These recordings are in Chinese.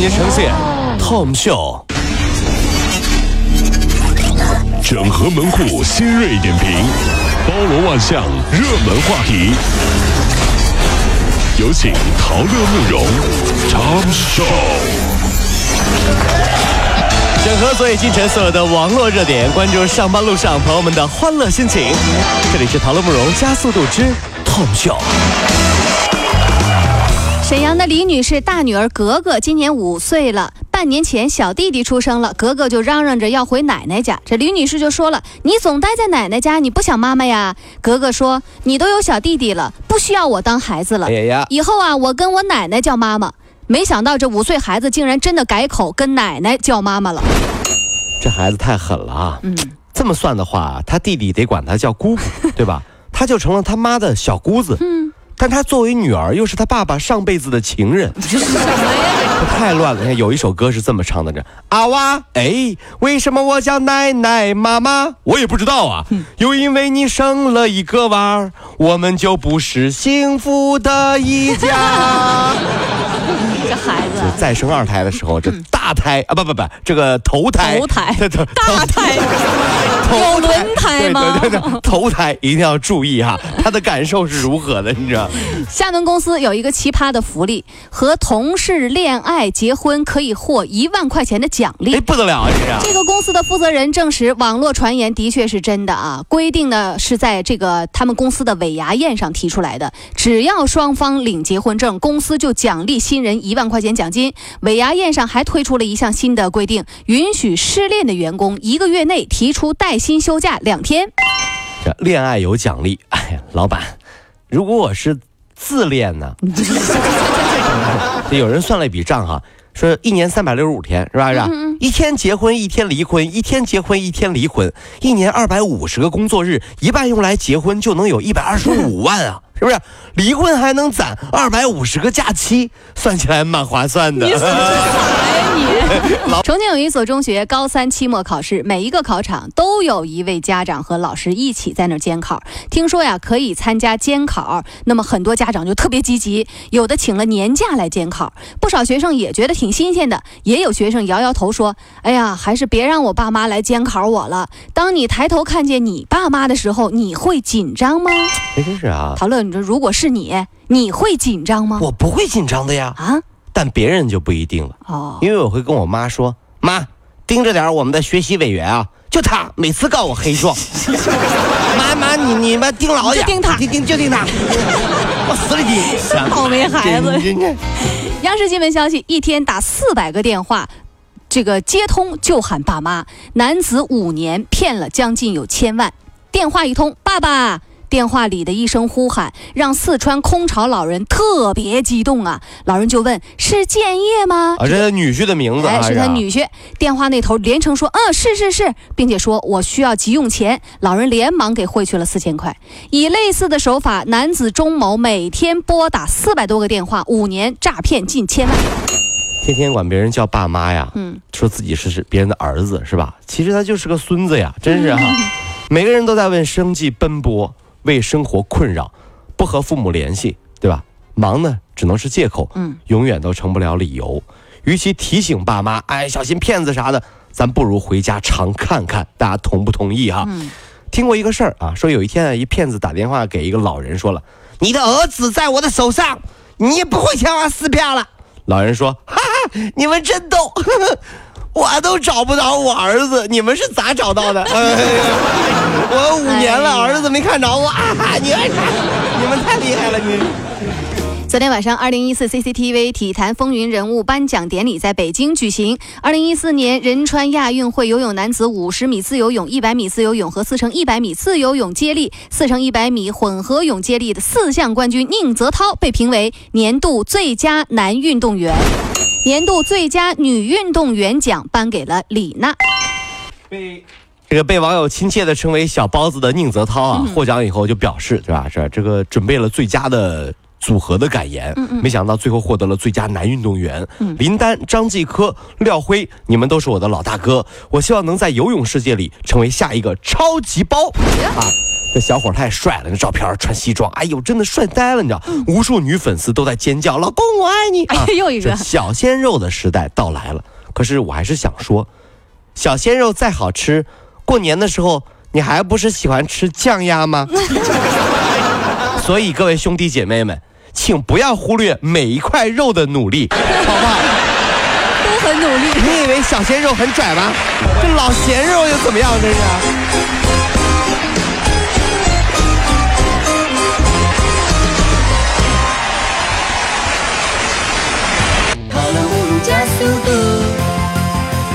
您呈现 Tom 秀，整合门户新锐点评，包罗万象，热门话题。有请陶乐慕容 Tom Show。整合昨夜今晨所有的网络热点，关注上班路上朋友们的欢乐心情。这里是陶乐慕容加速度之 Tom 秀。沈阳的李女士大女儿格格今年五岁了，半年前小弟弟出生了，格格就嚷嚷着要回奶奶家。这李女士就说了：“你总待在奶奶家，你不想妈妈呀？”格格说：“你都有小弟弟了，不需要我当孩子了。哎呀，以后啊，我跟我奶奶叫妈妈。”没想到这五岁孩子竟然真的改口跟奶奶叫妈妈了。这孩子太狠了啊！嗯，这么算的话，他弟弟得管他叫姑姑，对吧？他就成了他妈的小姑子。嗯，但他作为女儿，又是他爸爸上辈子的情人，这是什么呀？太乱了。你看有一首歌是这么唱的：这阿娃，哎，为什么我叫奶奶妈妈？我也不知道啊。又因为你生了一个娃儿，我们就不是幸福的一家。这孩子再生二胎的时候，这大胎啊，不不不，这个头胎，头胎 大胎有轮胎吗？对对对，头胎一定要注意哈，他的感受是如何的，你知道？厦门公司有一个奇葩的福利，和同事恋爱结婚可以获一万块钱的奖励哎，。不得了啊，这是。这个公司的负责人证实，网络传言的确是真的啊。规定呢是在这个他们公司的尾牙宴上提出来的，只要双方领结婚证，公司就奖励新人一万块钱奖金。尾牙宴上还推出了一项新的规定，允许失恋的员工一个月内提出带薪休假两天。这恋爱有奖励，哎呀，老板，如果我是自恋呢？这 有人算了一笔账哈，说一年三百六十五天，是吧？是吧？一天结婚一天离婚，一天结婚一天离婚，一年二百五十个工作日，一半用来结婚就能有一百二十五万啊，是不是？离婚还能攒二百五十个假期，算起来蛮划算的。重庆有一所中学高三期末考试，每一个考场都有一位家长和老师一起在那儿监考。听说呀可以参加监考，那么很多家长就特别积极，有的请了年假来监考。不少学生也觉得挺新鲜的，也有学生摇摇头说：“哎呀，还是别让我爸妈来监考我了。”当你抬头看见你爸妈的时候，你会紧张吗？哎，真是啊，陶乐，你说如果是你，你会紧张吗？我不会紧张的呀，啊，但别人就不一定了。哦，因为我会跟我妈说：“妈，盯着点儿我们的学习委员啊，就他每次告我黑状。妈妈，你你们盯牢点，就盯他盯盯就盯他，我死里盯。倒霉孩子央视新闻消息，一天打四百个电话，这个接通就喊爸妈。男子五年骗了将近有千万，电话一通，爸爸。电话里的一声呼喊，让四川空巢老人特别激动啊！老人就问：“是建业吗？”啊，这是他女婿的名字啊，哎，是他啊女婿。电话那头连称说：“嗯，是是是，并且说我需要急用钱。”老人连忙给汇去了四千块。以类似的手法，男子钟某每天拨打四百多个电话，五年诈骗近千万。天天管别人叫爸妈呀，嗯，说自己是是别人的儿子是吧？其实他就是个孙子呀，真是哈、每个人都在为生计奔波，为生活困扰，不和父母联系，对吧？忙呢，只能是借口，嗯，永远都成不了理由。与其提醒爸妈，哎，小心骗子啥的，咱不如回家常看看，大家同不同意哈？嗯听过一个事儿啊，说有一天啊，一骗子打电话给一个老人，说了：“你的儿子在我的手上，你也不会前往撕票了。”老人说：“哈哈，你们真逗，我都找不着我儿子，你们是咋找到的？哎我五年了，哎儿子没看着我，啊、你们你们太厉害了，你。”昨天晚上，二零一四 CCTV 体坛风云人物颁奖典礼在北京举行。二零一四年仁川亚运会游泳男子五十米自由泳、一百米自由泳和四乘一百米自由泳接力、四乘一百米混合泳接力的四项冠军宁泽涛被评为年度最佳男运动员。年度最佳女运动员奖颁给了李娜。被这个被网友亲切的称为“小包子”的宁泽涛啊，获奖以后就表示，对吧？是这个准备了最佳的组合的感言，没想到最后获得了最佳男运动员。林丹、张继科、廖辉，你们都是我的老大哥，我希望能在游泳世界里成为下一个超级包啊！这小伙太帅了，那照片穿西装，哎呦，真的帅呆了，你知道？无数女粉丝都在尖叫：“老公，我爱你！”哎，又一个小鲜肉的时代到来了。可是我还是想说，小鲜肉再好吃，过年的时候你还不是喜欢吃酱鸭吗？所以各位兄弟姐妹们。请不要忽略每一块肉的努力，好不好？都很努力。你以为小鲜肉很拽吗？这老咸肉又怎么样？这是。加速度，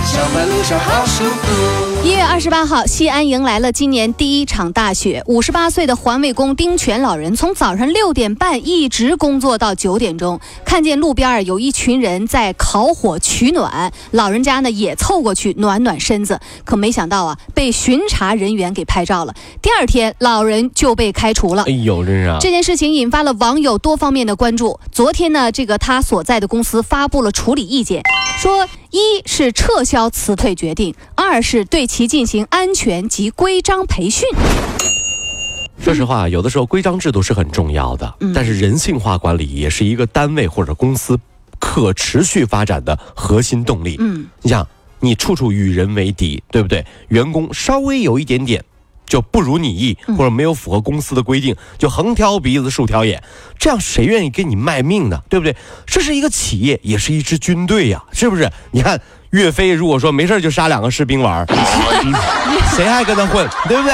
上班路上好舒服。一月二十八号，西安迎来了今年第一场大雪。五十八岁的环卫工丁全老人从早上六点半一直工作到九点钟，看见路边有一群人在烤火取暖，老人家呢也凑过去暖暖身子。可没想到啊，被巡查人员给拍照了。第二天，老人就被开除了。哎呦，真是！这件事情引发了网友多方面的关注。昨天呢，这个他所在的公司发布了处理意见，说一是撤销辞退决定，二是对。其进行安全及规章培训。说实话，有的时候规章制度是很重要的，但是人性化管理也是一个单位或者公司可持续发展的核心动力。嗯，你想，你处处与人为敌，对不对？员工稍微有一点点就不如你意，或者没有符合公司的规定，就横挑鼻子竖挑眼，这样谁愿意给你卖命呢？对不对？这是一个企业，也是一支军队呀，是不是？你看。岳飞如果说没事就杀两个士兵玩 谁还跟他混，对不对？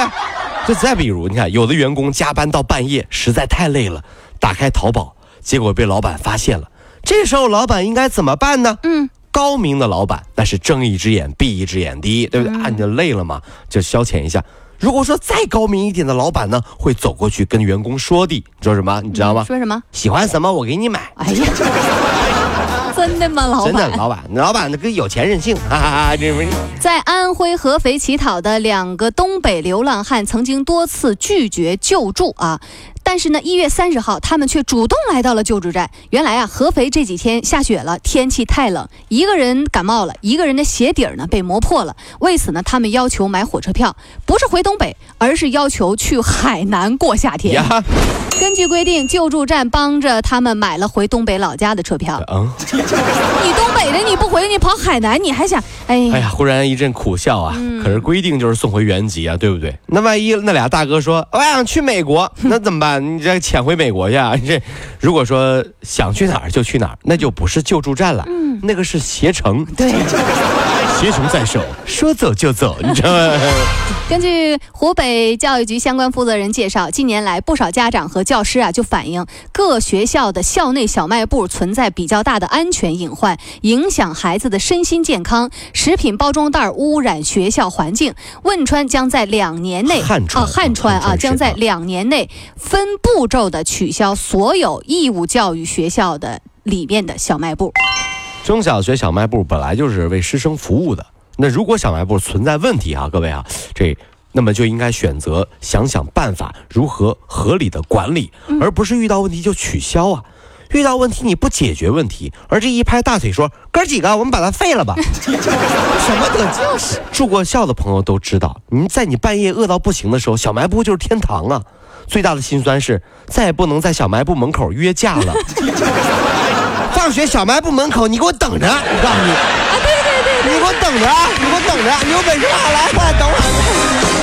就再比如，你看有的员工加班到半夜，实在太累了，打开淘宝，结果被老板发现了。这时候老板应该怎么办呢？嗯，高明的老板那是睁一只眼闭一只眼的，对不对？啊，你就累了嘛，就消遣一下。如果说再高明一点的老板呢，会走过去跟员工说的，你说什么？你知道吗？说什么？喜欢什么我给你买。哎呀。真的吗，老板？真的，老板，老板那个有钱任性，哈哈哈！这不是在安徽合肥乞讨的两个东北流浪汉，曾经多次拒绝救助啊。但是呢，一月三十号，他们却主动来到了救助站。原来啊，合肥这几天下雪了，天气太冷，一个人感冒了，一个人的鞋底儿呢被磨破了。为此呢，他们要求买火车票，不是回东北，而是要求去海南过夏天。根据规定，救助站帮着他们买了回东北老家的车票。回，你跑海南，你还想？哎哎呀，忽然一阵苦笑啊！可是规定就是送回原籍啊，对不对？那万一那俩大哥说我想去美国，那怎么办？你这潜回美国去啊？这如果说想去哪儿就去哪儿，那就不是救助站了，嗯，那个是携程。对，携雄在手，说走就走，你知道吗？根据湖北教育局相关负责人介绍，近年来不少家长和教师啊就反映，各学校的校内小卖部存在比较大的安全隐患，影响孩子的身心健康。食品包装袋污染学校环境。汶川将在两年内 啊，汉川啊将在两年内分步骤的取消所有义务教育学校的里面的小卖部。中小学小卖部本来就是为师生服务的。那如果小卖部存在问题啊，各位啊，这那么就应该选择想想办法，如何合理的管理，而不是遇到问题就取消啊。遇到问题你不解决问题，而这一拍大腿说哥几个，我们把它废了吧？什么的，就是住过校的朋友都知道，你在你半夜饿到不行的时候，小卖部就是天堂啊。最大的心酸是再也不能在小卖部门口约架了。放学小卖部门口，你给我等着，我告诉你。啊对对对你给我等着，你给我等着，你有本事啊，来，等会儿。